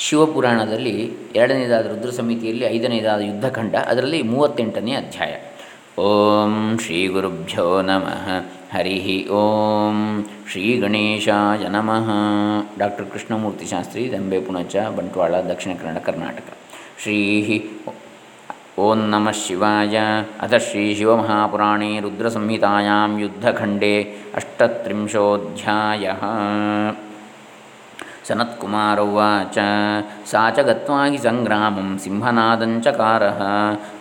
ಶಿವಪುರಾಣದಲ್ಲಿ ಎರಡನೇದಾದ ರುದ್ರ ಸಮಿತಿಯಲ್ಲಿ ಐದನೇದಾದ ಯುದ್ಧಖಂಡ, ಅದರಲ್ಲಿ ಮೂವತ್ತೆಂಟನೇ ಅಧ್ಯಾಯ. ಓಂ ಶ್ರೀ ಗುರುಭ್ಯೋ ನಮಃ. ಹರಿ ಓಂ ಶ್ರೀ ಗಣೇಶಾಯ ನಮಃ. ಡಾಕ್ಟರ್ ಕೃಷ್ಣಮೂರ್ತಿ ಶಾಸ್ತ್ರಿ, ದಂಬೆ ಪುಣಚ, ಬಂಟ್ವಾಳ, ದಕ್ಷಿಣ ಕನ್ನಡ, ಕರ್ನಾಟಕ. ಶ್ರೀ ಓಂ ನಮಃ ಶಿವಾಯ. ಅಥ ಶ್ರೀ ಶಿವಮಹಾಪುರಾಣೇ ರುದ್ರಸಂಹಿತಾಯಾಂ ಯುದ್ಧಖಂಡೇ ಅಷ್ಟತ್ರಿಂಶೋಧ್ಯಾಯ. ಸನತ್ಕುಮಾರೌವಾಚ ಸಾ ಚ ಗತ್ವಾ ಹಿ ಸಂಗ್ರಾಮಂ ಸಿಂಹನಾದಂಚಕಾರ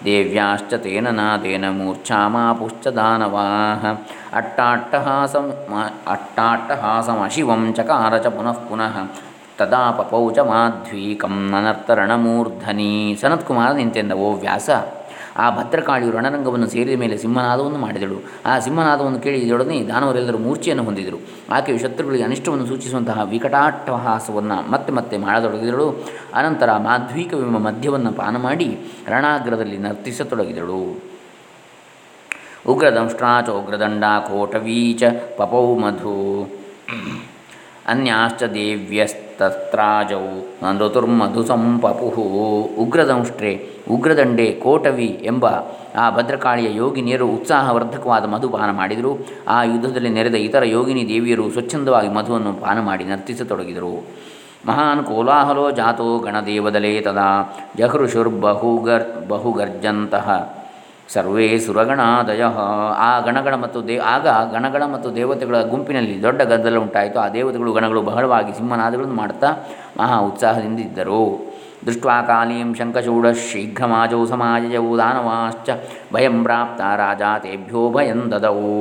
ದೇವ್ಯಾಶ್ಚ ತೇನ ನಾದೇನ ಮೂರ್ಛಾಮಾಪುಶ್ಚ ದಾನವಾಃ ಅಟ್ಟಾಟ್ಟಹಾಸಂ ಅಟ್ಟಾಟ್ಟಹಾಸಮಶಿವಂ ಚಕಾರ ಚ ಪುನಃ ಪುನಃ ತದಾ ಪಪೌ ಚ ಮಾಧ್ವೀಕಂ ನನರ್ತರಣಮೂರ್ಧನಿ ಸನತ್ಕುಮಾರ ನಿಂತೆಂದ ಓ ವ್ಯಾಸ ಆ ಭದ್ರಕಾಳಿಯು ರಣರಂಗವನ್ನು ಸೇರಿದ ಮೇಲೆ ಸಿಂಹನಾದವನ್ನು ಮಾಡಿದಳು. ಆ ಸಿಂಹನಾದವನ್ನು ಕೇಳಿದೊಡನೆ ದಾನವರೆಲ್ಲರೂ ಮೂರ್ಛೆಯನ್ನು ಹೊಂದಿದರು. ಆಕೆಯು ಶತ್ರುಗಳಿಗೆ ಅನಿಷ್ಟವನ್ನು ಸೂಚಿಸುವಂತಹ ವಿಕಟಾಟ್ಟಹಾಸವನ್ನು ಮತ್ತೆ ಮತ್ತೆ ಮಾಡತೊಡಗಿದಳು. ಅನಂತರ ಮಾಧ್ವೀಕವೆಂಬ ಮದ್ಯವನ್ನು ಪಾನ ಮಾಡಿ ರಣಾಗ್ರದಲ್ಲಿ ನರ್ತಿಸತೊಡಗಿದಳು. ಉಗ್ರದಂಷ್ಟ್ರಾಚ ಉಗ್ರದಂಡ ಕೋಟವೀಚ ಪಪೌ ಮಧು. ಅನ್ಯಾಶ್ಚ ದೇವ್ಯಸ್ತತ್ರಾಜೌ ಋತುರ್ಮಧು ಸಂಪಪು ಉಗ್ರದಂಷ್ಟ್ರೆ, ಉಗ್ರದಂಡೆ ಕೋಟವಿ ಎಂಬ ಆ ಭದ್ರಕಾಳಿಯ ಯೋಗಿನಿಯರು ಉತ್ಸಾಹವರ್ಧಕವಾದ ಮಧುಪಾನ ಮಾಡಿದರು. ಆ ಯುದ್ಧದಲ್ಲಿ ನೆರೆದ ಇತರ ಯೋಗಿನಿ ದೇವಿಯರು ಸ್ವಚ್ಛಂದವಾಗಿ ಮಧುವನ್ನು ಪಾನ ಮಾಡಿ ನರ್ತಿಸತೊಡಗಿದರು. ಮಹಾನ್ ಕೋಲಾಹಲೋ ಜಾತೋ ಗಣದೇವದಲೇ ತದಾ ಜಹೃಷುರ್ಬಹುಗರ್ ಬಹುಗರ್ಜಂತಹ ಸರ್ವೇ ಸುರಗಣಾದಯ. ಆ ಗಣಗಳ ಮತ್ತು ದೇ, ಆಗ ಗಣಗಳ ಮತ್ತು ದೇವತೆಗಳ ಗುಂಪಿನಲ್ಲಿ ದೊಡ್ಡ ಗದ್ದಲ ಉಂಟಾಯಿತು. ಆ ದೇವತೆಗಳು ಗಣಗಳು ಬಹಳವಾಗಿ ಸಿಂಹನಾದಗಳನ್ನು ಮಾಡ್ತಾ ಮಹಾ ಉತ್ಸಾಹದಿಂದ ಇದ್ದರು. ದೃಷ್ಟ್ವಾ ಕಾಲೀಂ ಶಂಕಚೂಡ ಶೀಘ್ರಮಾಜೌ ಸಮಾಜಯವು ದಾನವಾಶ್ಚ ಭಯಂ ಪ್ರಾಪ್ತ ರಾಜ ತೇಭ್ಯೋ ಭಯಂ ದದವು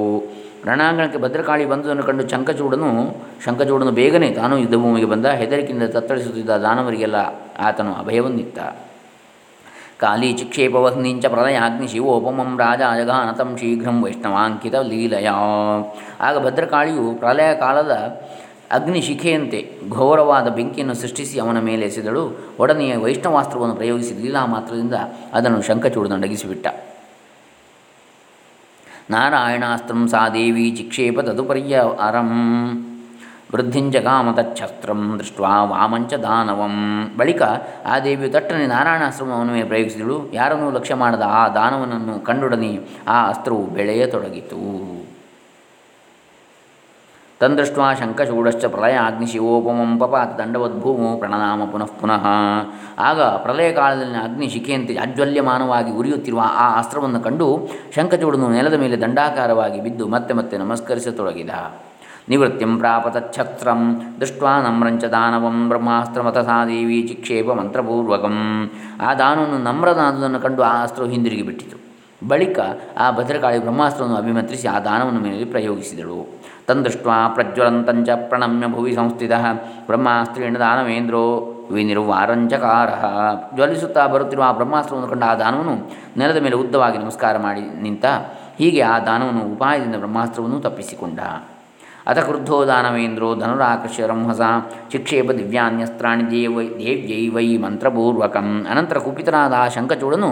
ರಣಾಂಗಣಕ್ಕೆ ಭದ್ರಕಾಳಿ ಬಂದುದನ್ನು ಕಂಡು ಶಂಕಚೂಡನು ಶಂಕಚೂಡನು ಬೇಗನೆ ತಾನು ಯುದ್ಧಭೂಮಿಗೆ ಬಂದ, ಹೆದರಿಕೆಯಿಂದ ತತ್ತಳಿಸುತ್ತಿದ್ದ ದಾನವರಿಗೆಲ್ಲ ಆತನು ಅಭಯವನ್ನಿತ್ತ. ಕಾಲಿ ಚಿಕ್ಷೇಪವಹ್ನಿಂಚ ಪ್ರಲಯಾಗ್ನಿ ಶಿವೋಪಮಂ ರಾಜ ಅಜಘಾನತಂ ಶೀಘ್ರಂ ವೈಷ್ಣವಾಂಕಿತ ಲೀಲಯ ಆಗ ಭದ್ರಕಾಳಿಯು ಪ್ರಳಯ ಕಾಲದ ಅಗ್ನಿಶಿಖೆಯಂತೆ ಘೋರವಾದ ಬೆಂಕಿಯನ್ನು ಸೃಷ್ಟಿಸಿ ಅವನ ಮೇಲೆ ಎಸೆದಳು. ಒಡನೆಯ ವೈಷ್ಣವಾಸ್ತ್ರವನ್ನು ಪ್ರಯೋಗಿಸಿ ಲೀಲಾ ಮಾತ್ರದಿಂದ ಅದನ್ನು ಶಂಖಚೂಡನಡಗಿಸಿಬಿಟ್ಟ ನಾರಾಯಣಾಸ್ತ್ರಂ ಸಾ ದೇವಿ ಚಿಕ್ಷೇಪ ತದುಪರ್ಯ ಅರಂ. ವೃದ್ಧಿಂಚ ಕಾಮತಚ್ಛಸ್ತ್ರಂ ದೃಷ್ಟ ವಾಮಂಚ ದಾನವಂ. ಬಳಿಕ ಆ ದೇವಿಯು ತಟ್ಟನೆ ನಾರಾಯಣಾಶ್ರಮವನ್ನು ಪ್ರಯೋಗಿಸಿದಳು ಯಾರನ್ನೂ ಲಕ್ಷ್ಯ ಮಾಡದ ಆ ದಾನವನನ್ನು ಕಂಡೊಡನೆ ಆ ಅಸ್ತ್ರವು ಬೆಳೆಯತೊಡಗಿತು ತಂದೃಷ್ಟ ಶಂಕಚೂಡಶ್ಚ ಪ್ರಳಯ ಅಗ್ನಿಶಿವೋಪಮಂ ಪಪಾತ ದಂಡವದ್ಭೂಮೋ ಪ್ರಣನಾಮ ಪುನಃ ಪುನಃ. ಆಗ ಪ್ರಳಯ ಕಾಲದಲ್ಲಿ ಅಗ್ನಿ ಶಿಖೆಯಂತೆ ಅಜ್ವಲ್ಯಮಾನವಾಗಿ ಉರಿಯುತ್ತಿರುವ ಆ ಅಸ್ತ್ರವನ್ನು ಕಂಡು ಶಂಕಚೂಡನು ನೆಲದ ಮೇಲೆ ದಂಡಾಕಾರವಾಗಿ ಬಿದ್ದು ಮತ್ತೆ ಮತ್ತೆ ನಮಸ್ಕರಿಸತೊಡಗಿದ. ನಿವೃತ್ತಿಂ ಪ್ರಾಪ ತಚ್ಛತ್ರಂ ನಮ್ರಂಚ ದಾನವಂ ಬ್ರಹ್ಮಾಸ್ತ್ರಮತ ಸಾ ದೇವಿ ಚಿಕ್ಷೇಪ ಮಂತ್ರಪೂರ್ವಕಂ ಆ ದಾನವನ್ನು ನಮ್ರನಾದುದನ್ನು ಕಂಡು ಆ ಅಸ್ತ್ರವು ಹಿಂದಿರುಗಿ ಬಿಟ್ಟಿತು. ಬಳಿಕ ಆ ಭದ್ರಕಾಳಿ ಬ್ರಹ್ಮಾಸ್ತ್ರವನ್ನು ಅಭಿಮಂತ್ರಿಸಿ ಆ ದಾನವನ್ನು ಮೇಲೆ ಪ್ರಯೋಗಿಸಿದಳು. ತಂದೃಷ್ಟ ಪ್ರಜ್ವಲಂತಂಚ ಪ್ರಣಮ್ಯ ಭುವಿ ಸಂಸ್ಥಿತ ಬ್ರಹ್ಮಾಸ್ತ್ರೇಣ ದಾನವೇಂದ್ರೋ ವಿನಿರ್ವಾರಂಚಕಾರ। ಜ್ವಲಿಸುತ್ತಾ ಬರುತ್ತಿರುವ ಆ ಬ್ರಹ್ಮಾಸ್ತ್ರವನ್ನು ಕಂಡ ಆ ದಾನವನ್ನು ನೆಲದ ಮೇಲೆ ಉದ್ದವಾಗಿ ನಮಸ್ಕಾರ ಮಾಡಿ ನಿಂತ ಹೀಗೆ ಆ ದಾನವನ್ನು ಉಪಾಯದಿಂದ ಬ್ರಹ್ಮಾಸ್ತ್ರವನ್ನು ತಪ್ಪಿಸಿಕೊಂಡ. ಅಥ ಕ್ರುದ್ಧೋ ದಾನವೇಂದ್ರೋ ಧನುರಾಕರ್ಷ್ಯ ರಂಹಸ ಶಿಕ್ಷೇಪ ದಿವ್ಯಾನ್ಯಸ್ತ್ರಾಣಿ ದೇವೈ ದೇವ್ಯೈ ವೈ ಮಂತ್ರಪೂರ್ವಕಂ ಅನಂತರ ಕುಪಿತನಾದ ಆ ಶಂಕಚೂಡನು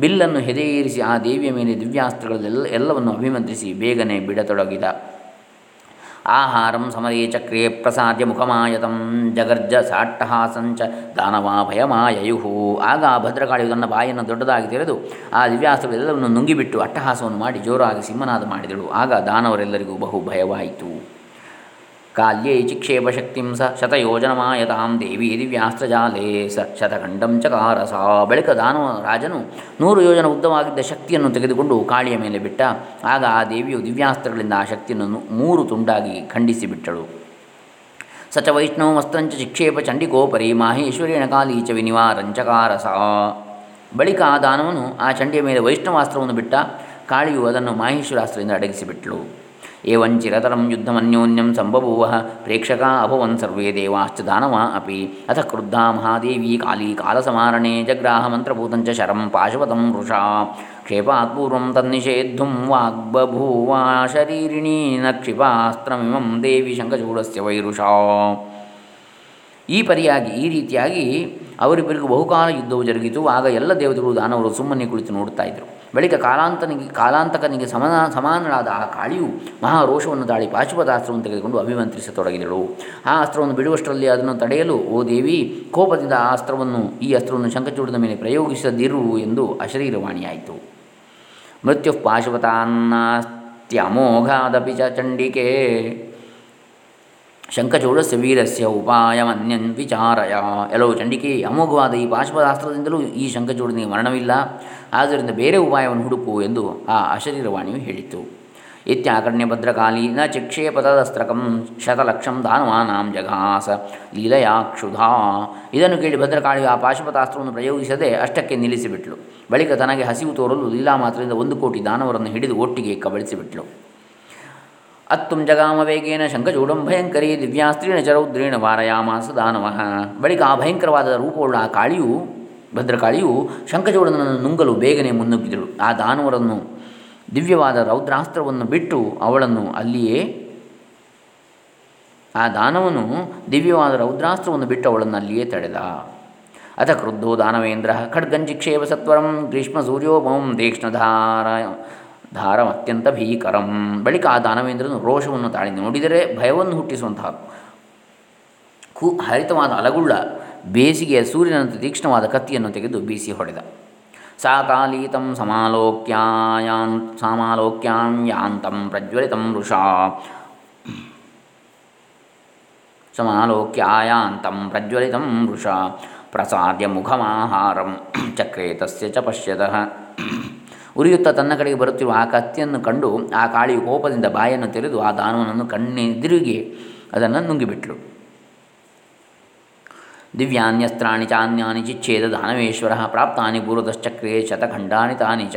ಬಿಲ್ಲನ್ನು ಹೆದೆಯೇರಿಸಿ ಆ ದೇವಿಯ ಮೇಲೆ ದಿವ್ಯಾಸ್ತ್ರಗಳೆಲ್ಲ ಎಲ್ಲವನ್ನು ಅಭಿಮಂತ್ರಿಸಿ ಬೇಗನೆ ಬಿಡತೊಡಗಿದ. ಆಹಾರಂ ಸಮರೇ ಚಕ್ರೇ ಪ್ರಸಾದ್ಯ ಮುಖಮಾಯತಂ, ಜಗರ್ಜ ಸಾಟ್ಟಹಾಸಂಚ ದಾನವಾ ಭಯಮಾಯಯುಹು ಆಗ ಆ ಭದ್ರಕಾಳಿಯು ತನ್ನ ಬಾಯನ್ನು ದೊಡ್ಡದಾಗಿ ತೆರೆದು ಆ ದಿವ್ಯಾಸ್ತ್ರಗಳೆಲ್ಲವನ್ನು ನುಂಗಿಬಿಟ್ಟು ಅಟ್ಟಹಾಸವನ್ನು ಮಾಡಿ ಜೋರಾಗಿ ಸಿಂಹನಾದ ಮಾಡಿದಳು. ಆಗ ದಾನವರೆಲ್ಲರಿಗೂ ಬಹು ಭಯವಾಯಿತು. ಕಾಲ್ಯೇ ಚಿಕ್ಷೇಪ ಶಕ್ತಿಂ ಸ ಶತಯೋಜನಮಾಯತಾಂ ದೇವಿ ದಿವ್ಯಾಸ್ತ್ರಜಾಲೇ ಸ ಶತಖಂಡಂ ಚಕಾರ ಸಾ ಬಳಿಕ ದಾನವ ರಾಜನು ನೂರು ಯೋಜನ ಉದ್ದವಾಗಿದ್ದ ಶಕ್ತಿಯನ್ನು ತೆಗೆದುಕೊಂಡು ಕಾಳಿಯ ಮೇಲೆ ಬಿಟ್ಟ. ಆಗ ಆ ದೇವಿಯು ದಿವ್ಯಾಸ್ತ್ರಗಳಿಂದ ಆ ಶಕ್ತಿಯನ್ನು ಮೂರು ತುಂಡಾಗಿ ಖಂಡಿಸಿಬಿಟ್ಟಳು. ಸ ಚ ವೈಷ್ಣವಸ್ತ್ರಂಚ ಚಿಕ್ಷೇಪ ಚಂಡಿಕೋಪರಿ ಮಾಹೇಶ್ವರೇಣ ಚ ವಿನಿವಾರಂಚಕಾರ ಸಾ ಬಳಿಕ ಆ ದಾನವನು ಆ ಚಂಡಿಯ ಮೇಲೆ ವೈಷ್ಣವಾಸ್ತ್ರವನ್ನು ಬಿಟ್ಟ. ಕಾಳಿಯು ಅದನ್ನು ಮಾಹೇಶ್ವರಾಸ್ತ್ರದಿಂದ ಅಡಗಿಸಿಬಿಟ್ಟಳು ಸಂಬಭೂವ ಪ್ರೇಕ್ಷಕಾ ಅಭವನ್ ಸರ್ವೇ ದೇವಾಶ್ಚ ದಾನವಾ ಅಪಿ ಅಥ ಕ್ರುದ್ಧಾ ಮಹಾದೇವಿ ಕಾಲಿ ಕಾಲಸಮಾರಣೆ ಜಗ್ರಾಹ ಮಂತ್ರಭೂತಂಚ ಶರಂ ಪಾಶವತಂ ವೃಷಾ ಕ್ಷೇಪಾತ್ ಪೂರ್ವಂ ತನ್ನಿಷೇದ್ಧುಂ ವಾಗ್ಬಭೂವಾ ಶರೀರಿಣೀ ನ ಕ್ಷಿಪಾಸ್ತ್ರಮಿಮಂ ದೇವಿ ಶಂಖಚೂಡಸ್ಯ ವೈರುಷಾ ಈ ಪರಿಯಾಗಿ ಈ ರೀತಿಯಾಗಿ ಅವರಿಬ್ಬರಿಗೂ ಬಹುಕಾಲ ಯುದ್ಧವು ಜರುಗಿತು. ಆಗ ಎಲ್ಲ ದೇವತೆಗಳು ದಾನವರು ಸುಮ್ಮನೆ ಕುಳಿತು ನೋಡುತ್ತಾ ಇದ್ದರು. ಬಳಿಕ ಕಾಲಾಂತನಿಗೆ, ಕಾಲಾಂತಕನಿಗೆ ಸಮಾನ, ಸಮಾನಳಾದ ಆ ಕಾಳಿಯು ಮಹಾ ರೋಷವನ್ನು ದಾಳಿ ಪಾಶುಪದ ಅಸ್ತ್ರವನ್ನು ತೆಗೆದುಕೊಂಡು ಅಭಿಮಂತ್ರಿಸತೊಡಗಿದಳು. ಆ ಅಸ್ತ್ರವನ್ನು ಬಿಡುವಷ್ಟರಲ್ಲಿ ಅದನ್ನು ತಡೆಯಲು, ಓ ದೇವಿ, ಕೋಪದಿಂದ ಆ ಅಸ್ತ್ರವನ್ನು, ಈ ಅಸ್ತ್ರವನ್ನು ಶಂಕಚೂಡದ ಮೇಲೆ ಪ್ರಯೋಗಿಸದಿರು ಎಂದು ಅಶರೀರವಾಣಿಯಾಯಿತು. ಮೃತ್ಯು ಪಾಶುಪತಾನ್ನಾಸ್ತ್ಯಮೋಘಾದಪಿ ಚ ಚಂಡಿಕೆ ಶಂಖಚೂಡಸ್ಯ ವೀರಸ್ಯ ಉಪಾಯವನ್ಯನ್ ವಿಚಾರಯ ಎಲ್ಲೋ ಚಂಡಿಕೆ ಅಮೋಘವಾದ ಈ ಪಾಶುಪದಾಸ್ತ್ರದಿಂದಲೂ ಈ ಶಂಖಚೂಡನಿಗೆ ಮರಣವಿಲ್ಲ. ಆದ್ದರಿಂದ ಬೇರೆ ಉಪಾಯವನ್ನು ಹುಡುಕು ಎಂದು ಆ ಅಶರೀರವಾಣಿಯು ಹೇಳಿತು. ಇತ್ಯಾಕರ್ಣ್ಯ ಭದ್ರಕಾಲೀನ ನ ಚಿಕ್ಷೇಪತದಸ್ತ್ರಕಂ ಶತಲಕ್ಷಂ ದಾನವಾನಾಂ ಜಘಾಸ ಲೀಲಯಾಕ್ಷುಧಾ ಇದನ್ನು ಕೇಳಿ ಭದ್ರಕಾಳಿಯು ಆ ಪಾಶುಪತಾಸ್ತ್ರವನ್ನು ಪ್ರಯೋಗಿಸದೆ ಅಷ್ಟಕ್ಕೆ ನಿಲ್ಲಿಸಿಬಿಟ್ಲು. ಬಳಿಕ ತನಗೆ ಹಸಿವು ತೋರಲು ಲೀಲಾ ಮಾತ್ರದಿಂದ ಒಂದು ಕೋಟಿ ದಾನವರನ್ನು ಹಿಡಿದು ಒಟ್ಟಿಗೆ ಕಬಳಿಸಿಬಿಟ್ಲು. ಅತ್ತುಂ ಜಗಾಮ ವೇಗೇನ ಶಂಖಚೂಡಂ ಭಯಂಕರಿ ದಿವ್ಯಾಸ್ತ್ರೀಣ ಚರೌದ್ರೇಣ ವಾರಯಾಮಾಸ ದಾನವಃ ಬಳಿಕ ಆ ಭಯಂಕರವಾದ ರೂಪವುಳ್ಳ ಆ ಕಾಳಿಯು, ಭದ್ರಕಾಳಿಯು ಶಂಖಚೂಡನನ್ನು ನುಂಗಲು ಬೇಗನೆ ಮುನ್ನುಗ್ಗಿದಳು. ಆ ದಾನವರನ್ನು, ದಿವ್ಯವಾದ ರೌದ್ರಾಸ್ತ್ರವನ್ನು ಬಿಟ್ಟು ಅವಳನ್ನು ಅಲ್ಲಿಯೇ, ಆ ದಾನವನು ದಿವ್ಯವಾದ ರೌದ್ರಾಸ್ತ್ರವನ್ನು ಬಿಟ್ಟು ಅವಳನ್ನು ಅಲ್ಲಿಯೇ ತಡೆದ. ಅಥ ಕ್ರುದ್ಧೋ ದಾನವೇಂದ್ರ ಖಡ್ಗಂಜಿಕ್ಷೇಪ ಸತ್ವರಂ, ಗ್ರೀಷ್ಮ ಸೂರ್ಯೋಪಮಂ ತೀಕ್ಷ್ಣಧಾರ ಧಾರಂ ಅತ್ಯಂತ ಭೀಕರಂ. ಬಳಿಕ ಆ ದಾನವೇಂದ್ರನು ರೋಷವನ್ನು ತಾಳಿ ನೋಡಿದರೆ ಭಯವನ್ನು ಹುಟ್ಟಿಸುವಂತಹ ಕು ಹರಿತವಾದ ಅಲಗುಳ್ಳ ಬೇಸಿಗೆಯ ಸೂರ್ಯನಂತೆ ತೀಕ್ಷ್ಣವಾದ ಕತ್ತಿಯನ್ನು ತೆಗೆದು ಬೀಸಿ ಹೊಡೆದ. ಸಾ ಸಮಾಲೋಕ್ಯಾಂ ಸಮಾಲೋಕ್ಯಾಯಾನ್ ಸಮಾಲೋಕ್ಯಾಂ ಯಾಂತಂ ಪ್ರಜ್ವಲಿತಂ ವೃಷಾ. ಸಮಾಲೋಕ್ಯಾಯಾಂತಂ ಪ್ರಜ್ವಲಿತಂ ವೃಷಾ. ಪ್ರಸಾದ್ಯ ಮುಖಮಾಹಾರಂ ಚಕ್ರೇತಸ್ಯ ಚ ಪಶ್ಯತಃ. ಉರಿಯುತ್ತಾ ತನ್ನ ಕಡೆಗೆ ಬರುತ್ತಿರುವ ಆ ಕತ್ತಿಯನ್ನು ಕಂಡು ಆ ಕಾಳಿಯು ಕೋಪದಿಂದ ಬಾಯನ್ನು ತೆರೆದು ಆ ದಾನವನನ್ನು ಕಣ್ಣೆದಿರುಗಿ ಅದನ್ನು ನುಂಗಿಬಿಟ್ಲು. ದಿವ್ಯಾನ್ಯಸ್ತ್ರಾಣಿ ಚಾನ್ಯಾನಿ ಚಿಚ್ಛೇದ ದಾನವೇಶ್ವರ ಪ್ರಾಪ್ತಾನಿ ಪೂರ್ವದಶ್ಚಕ್ರೆ ಶತಖಂಡಾನಿ ತಾನಿ ಚ.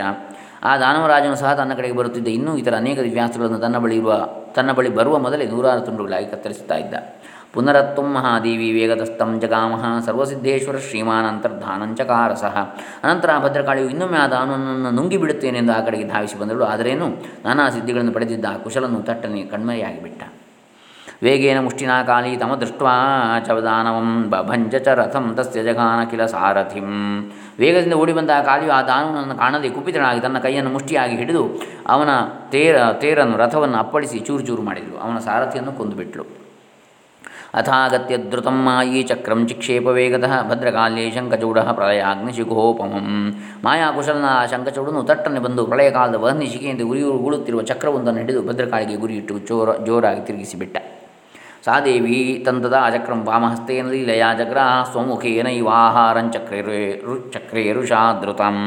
ಆ ದಾನವರಾಜನು ಸಹ ತನ್ನ ಕಡೆಗೆ ಬರುತ್ತಿದ್ದ ಇನ್ನೂ ಇತರ ಅನೇಕ ದಿವ್ಯಾಸ್ತ್ರಗಳನ್ನು ತನ್ನ ಬಳಿ ಇರುವ ತನ್ನ ಬಳಿ ಬರುವ ಮೊದಲೇ ನೂರಾರು ತುಂಡುಗಳಾಗಿ ಕತ್ತರಿಸುತ್ತಾ ಇದ್ದ. ಪುನರತ್ವಂ ಮಹಾದೇವಿ ವೇಗದಸ್ತಂ ಜಗಾಮಹ ಸರ್ವಸಿದ್ಧೇಶ್ವರ ಶ್ರೀಮಾನ್ ಅಂತರ್ಧಾನಂಚಕಾರ ಸಹ ಅನಂತರ ಭದ್ರಕಾಳಿಯು ಇನ್ನೊಮ್ಮೆ ಆ ದಾನವನ್ನು ನುಂಗಿಬಿಡುತ್ತೇನೆಂದು ಆ ಕಡೆಗೆ ಧಾವಿಸಿ ಬಂದಳು. ಆದರೇನು? ನಾನಾ ಸಿದ್ಧಿಗಳನ್ನು ಪಡೆದಿದ್ದ ಆ ಕುಶಲನ್ನು ತಟ್ಟನೆ ಕಣ್ಮರೆಯಾಗಿಬಿಟ್ಟ. ವೇಗೇನ ಮುಷ್ಟಿನಾ ಕಾಲಿ ತಮ ದೃಷ್ಟ್ವಾ ಚವದಾನವಂ ಬಭಂಜ ಚ ರಥಂ ತಸ್ಯ ಜಗಾನ ಕಿಲ ಸಾರಥಿಂ. ವೇಗದಿಂದ ಓಡಿ ಬಂದ ಆ ಕಾಲಿಯು ಆ ದಾನವನನ್ನು ಕಾಣದೆ ಕುಪಿತನಾಗಿ ತನ್ನ ಕೈಯನ್ನು ಮುಷ್ಟಿಯಾಗಿ ಹಿಡಿದು ಅವನ ತೇರ ತೇರನ್ನು ರಥವನ್ನು ಅಪ್ಪಳಿಸಿ ಚೂರು ಚೂರು ಮಾಡಿದಳು. ಅವನ ಸಾರಥಿಯನ್ನು ಕೊಂದುಬಿಟ್ಲು. ಅಥಾಗತ್ಯ ಧೃತಂ ಮಾಯೀ ಚಕ್ರಂ ಚಿಕ್ಷೇಪ ವೇಗತಃ ಭದ್ರಕಾಲ್ಯೇ ಶಂಖಚೂಡ ಪ್ರಳಯಾಗ್ನಿಶಿಖೋಪಮಂ ಮಾಯಾಕುಶಲನ ಆ ಶಂಖಚೂಡನು ತಟ್ಟನೆ ಬಂದು ಪ್ರಳಯಕಾಲದ ಕಾಲದ ವಹ್ನಿ ಶಿಖೆಯಿಂದ ಉರಿ ಉಗುಳುತ್ತಿರುವ ಚಕ್ರವೊಂದನ್ನು ಹಿಡಿದು ಭದ್ರಕಾಳಿಗೆ ಗುರಿಯಿಟ್ಟು ಜೋರ ಜೋರಾಗಿ ತಿರುಗಿಸಿಬಿಟ್ಟ. ಸಾ ದೇವಿ ತಂತದ ಚಕ್ರಂ ವಾಮಹಸ್ತೇನ ಲೀಲಯಾ ಜಗ್ರ ಸ್ವಮುಖೇನ ಇವಾಹಾರಂ ಚಕ್ರೇ ಚಕ್ರೇರುಷಾ ಧೃತಂ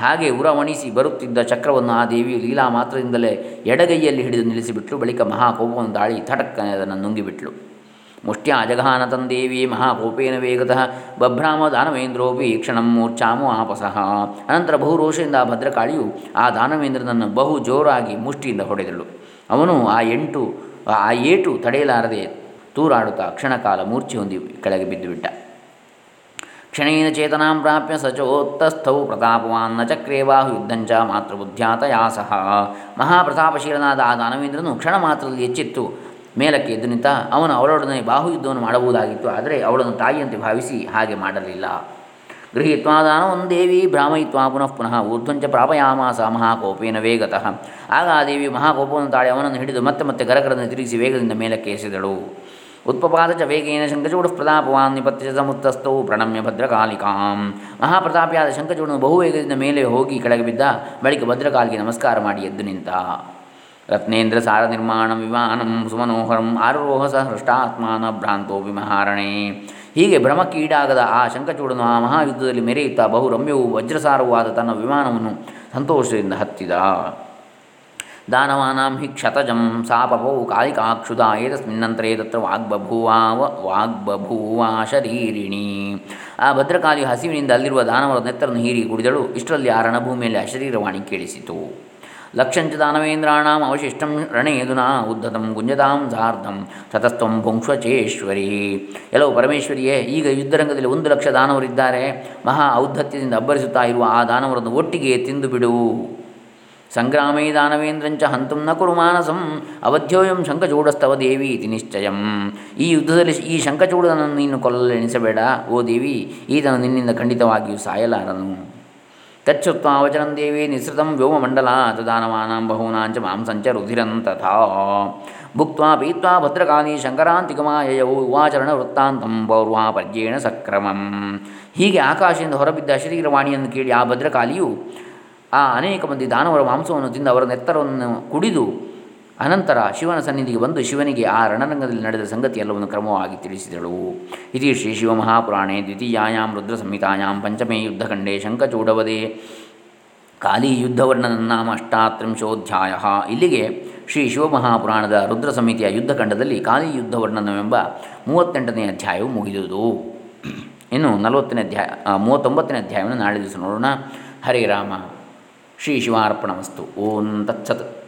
ಹಾಗೆ ಉರವಣಿಸಿ ಬರುತ್ತಿದ್ದ ಚಕ್ರವನ್ನು ಆ ದೇವಿಯು ಲೀಲಾ ಮಾತ್ರದಿಂದಲೇ ಎಡಗೈಯಲ್ಲಿ ಹಿಡಿದು ನಿಲ್ಲಿಸಿಬಿಟ್ಲು. ಬಳಿಕ ಮಹಾಕೋಪವನ್ನು ದಾಳಿ ಅದನ್ನು ನುಂಗಿಬಿಟ್ಲು. ಮುಷ್ಟ್ಯಾ ಜಘಾನ ದೇವಿ ಮಹಾಕೋಪೇನ ವೇಗತಃ ಬಭ್ರಾಮ ದಾನವೇಂದ್ರೋಪಿ ಕ್ಷಣಂ ಮೂರ್ಛಾಮು ಆಪಸಃ. ಅನಂತರ ಬಹುರೋಷದಿಂದ ಆ ಭದ್ರಕಾಳಿಯು ಆ ದಾನವೇಂದ್ರನನ್ನು ಬಹು ಜೋರಾಗಿ ಮುಷ್ಟಿಯಿಂದ ಹೊಡೆದಳು. ಅವನು ಆ ಎಂಟು, ಆ ಏಟು ತಡೆಯಲಾರದೆ ತೂರಾಡುತ್ತಾ ಕ್ಷಣಕಾಲ ಮೂರ್ಛೆ ಹೊಂದಿ ಕೆಳಗೆ ಬಿದ್ದುಬಿಟ್ಟ. ಕ್ಷಣೇನ ಚೇತನಾಂ ಪ್ರಾಪ್ಯ ಸಚೋತ್ತಸ್ಥೌ ಪ್ರತಾಪವಾನ್ನ ಚಕ್ರೇ ಬಾಹು ಯುದ್ಧಂಚ ಮಾತೃಬುದ್ಧ್ಯಾತಯಾ ಸಹ ಮಹಾಪ್ರತಾಪಶೀಲನಾದ ಆ ದಾನವೇಂದ್ರನು ಕ್ಷಣ ಮಾತ್ರದಲ್ಲಿ ಎಚ್ಚೆತ್ತು. ಮೇಲಕ್ಕೆ ಎದ್ದು ನಿಂತ, ಅವನು ಅವಳೊಡನೆ ಬಾಹುಯುದ್ಧವನ್ನು ಮಾಡಬಹುದಾಗಿತ್ತು, ಆದರೆ ಅವಳನ್ನು ತಾಯಿಯಂತೆ ಭಾವಿಸಿ ಹಾಗೆ ಮಾಡಲಿಲ್ಲ. ಗೃಹೀತ್ವಾ ದಾನವನ್ ದೇವಿ ಭ್ರಾಮಯಿತ್ವಾ ಪುನಃ ಪುನಃ ಊರ್ಧ್ವಂಚ ಪ್ರಾಪಯಾಮಾಸ ಮಹಾಕೋಪೇನ ವೇಗತಃ. ಆಗ ಆ ದೇವಿ ಮಹಾಕೋಪವನ್ನು ತಾಳೆ ಅವನನ್ನು ಹಿಡಿದು ಮತ್ತೆ ಮತ್ತೆ ಗರಗರನ್ನು ತಿರುಗಿಸಿ ವೇಗದಿಂದ ಮೇಲಕ್ಕೆ ಎಸೆದಳು. ಉತ್ಪಪಾದ ಚ ವೇಗೇನ ಶಂಕಚೂಡ ಪ್ರತಾಪವಾನ್ ನಿಪತ್ಯ ಸಮುತ್ತಸ್ಥವು ಪ್ರಣಮ್ಯ ಭದ್ರಕಾಲಿಕಾಂ. ಮಹಾಪ್ರತಾಪಿಯಾದ ಶಂಕಚೂಡನು ಬಹುವೇಗದಿಂದ ಮೇಲೆ ಹೋಗಿ ಕೆಳಗೆ ಬಿದ್ದ, ಬಳಿಕ ಭದ್ರಕಾಲಿಗೆ ನಮಸ್ಕಾರ ಮಾಡಿ ಎದ್ದು ನಿಂತ. ರತ್ನೇಂದ್ರ ಸಾರ ನಿರ್ಮಾಣ ವಿಮಾನಂ ಸುಮನೋಹರಂ ಆರೋಹ ಸಹ ಹೃಷ್ಟಾತ್ಮಾನ ಭ್ರಾಂತೋ ವಿಮಹಾರಣೆ ಹೀಗೆ ಭ್ರಮಕ್ಕೀಡಾಗದ ಆ ಶಂಕಚೂಡನು ಆ ಮಹಾಯುದ್ಧದಲ್ಲಿ ಮೆರೆಯುತ್ತಾ ಬಹು ರಮ್ಯವು ವಜ್ರಸಾರವಾದ ತನ್ನ ವಿಮಾನವನ್ನು ಸಂತೋಷದಿಂದ ಹತ್ತಿದ. ದಾನವಾನಾಂ ಹಿ ಕ್ಷತಜಂ ಸಾಪಪೌ ಕಾಲಿಕಾಕ್ಷುದ ಏತಸ್ಮಿನ್ನಂತರೇ ತತ್ರ ವಾಗ್ಬಭೂವಾವ ವಾಗ್ಬಭೂವಾ ಶರೀರಿಣಿ. ಆ ಭದ್ರಕಾಲಿಯು ಹಸಿವಿನಿಂದ ಅಲ್ಲಿರುವ ದಾನವರ ನೆತ್ತರನ್ನು ಹೀರಿ ಕುಡಿದಳು. ಇಷ್ಟರಲ್ಲಿ ಆ ರಣಭೂಮಿಯಲ್ಲಿ ಅಶರೀರವಾಣಿ ಕೇಳಿಸಿತು. ಲಕ್ಷಂಚ ದಾನವೇಂದ್ರಾಣಾಂ ಅವಶಿಷ್ಟಂ ರಣೇದುನಾ ಉದ್ಧತಂ ಗುಂಜತಾಂ ಸಾರ್ಧಂ ತತಸ್ತ್ವಂ ಪುಂಕ್ಷಚೇಶ್ವರಿ ಎಲ್ಲೋ ಪರಮೇಶ್ವರಿಯೇ, ಈಗ ಯುದ್ಧರಂಗದಲ್ಲಿ ಒಂದು ಲಕ್ಷ ದಾನವರಿದ್ದಾರೆ. ಮಹಾ ಔದ್ಧತ್ಯದಿಂದ ಅಬ್ಬರಿಸುತ್ತಾ ಇರುವ ಆ ದಾನವರನ್ನು ಒಟ್ಟಿಗೆ ತಿಂದು ಬಿಡು. ಸಂಗ್ರಾಮೇ ದಾನವೇಂದ್ರಂಚ ಹಂತಂ ನ ಕುರು ಮಾನಸಂ ಅವಧ್ಯೋಯಂ ಶಂಖಚೂಡಸ್ತವ ದೇವಿ ಇತಿ ನಿಶ್ಚಯಂ. ಈ ಯುದ್ಧದಲ್ಲಿ ಈ ಶಂಖಚೂಡನನ್ನು ನೀನು ಕೊಲ್ಲಲೆಣಿಸಬೇಡ. ಓ ದೇವಿ, ಈತನು ನಿನ್ನಿಂದ ಖಂಡಿತವಾಗಿಯೂ ಸಾಯಲಾರನು. ತಚ್ಚುತ್ವಾ ವಚನಂ ದೇವಿ ನಿಸೃತಂ ವ್ಯೋಮಮಂಡಲ ದಾನವಾಂ ಬಹೂನಾಂಚ ಮಾಂಸಂಚ ರುಧಿರಂ ತಥಾ ಭುಕ್ತ್ವಾ ಪೀತ್ವಾ ಭದ್ರಕಾಲಿ ಶಂಕರಾಂತಿಕಮಾಯಯೌ ಉವಾಚರಣ ವೃತ್ತಾಂತಂ ಪೌರ್ವಾಪರ್ಯೇಣ ಸಕ್ರಮಂ ಹೀಗೆ ಆಕಾಶದಿಂದ ಹೊರಬಿದ್ದ ಶರೀರವಾಣಿಯನ್ನು ಕೇಳಿ ಆ ಭದ್ರಕಾಲಿಯು ಆ ಅನೇಕ ಮಂದಿ ದಾನವರ ಮಾಂಸವನ್ನು ತಿಂದು ಅವರ ನೆತ್ತರವನ್ನು ಕುಡಿದು ಅನಂತರ ಶಿವನ ಸನ್ನಿಧಿಗೆ ಬಂದು ಶಿವನಿಗೆ ಆ ರಣರಂಗದಲ್ಲಿ ನಡೆದ ಸಂಗತಿ ಎಲ್ಲವನ್ನು ಕ್ರಮವಾಗಿ ತಿಳಿಸಿದಳು. ಇತಿ ಶ್ರೀ ಶಿವಮಹಾಪುರಾಣೇ ದ್ವಿತೀಯಾಂ ರುದ್ರ ಸಂಹಿತಾಯಾಂ ಪಂಚಮೇ ಯುದ್ಧಖಂಡೇ ಶಂಖಚೂಡವದೆ. ಕಾಲಿ ಯುದ್ಧವರ್ಣನಾಮ ಅಷ್ಟಾತ್ರಿಂಶೋಧ್ಯಾಯ ಇಲ್ಲಿಗೆ ಶ್ರೀ ಶಿವಮಹಾಪುರಾಣದ ರುದ್ರ ಸಮಿತಿಯ ಯುದ್ಧಖಂಡದಲ್ಲಿ ಕಾಲಿ ಯುದ್ಧವರ್ಣನವೆಂಬ ಮೂವತ್ತೆಂಟನೇ ಅಧ್ಯಾಯವು ಮುಗಿದುದು. ಇನ್ನು ನಲವತ್ತನೇ ಅಧ್ಯಾಯ ಮೂವತ್ತೊಂಬತ್ತನೇ ಅಧ್ಯಾಯವನ್ನು ನಾಳೆ ದಿವಸ ನೋಡೋಣ. ಹರೇ ರಾಮ. ಶ್ರೀ ಶಿವಾರ್ಪಣಮಸ್ತು. ಓಂ ತತ್ಸತ್.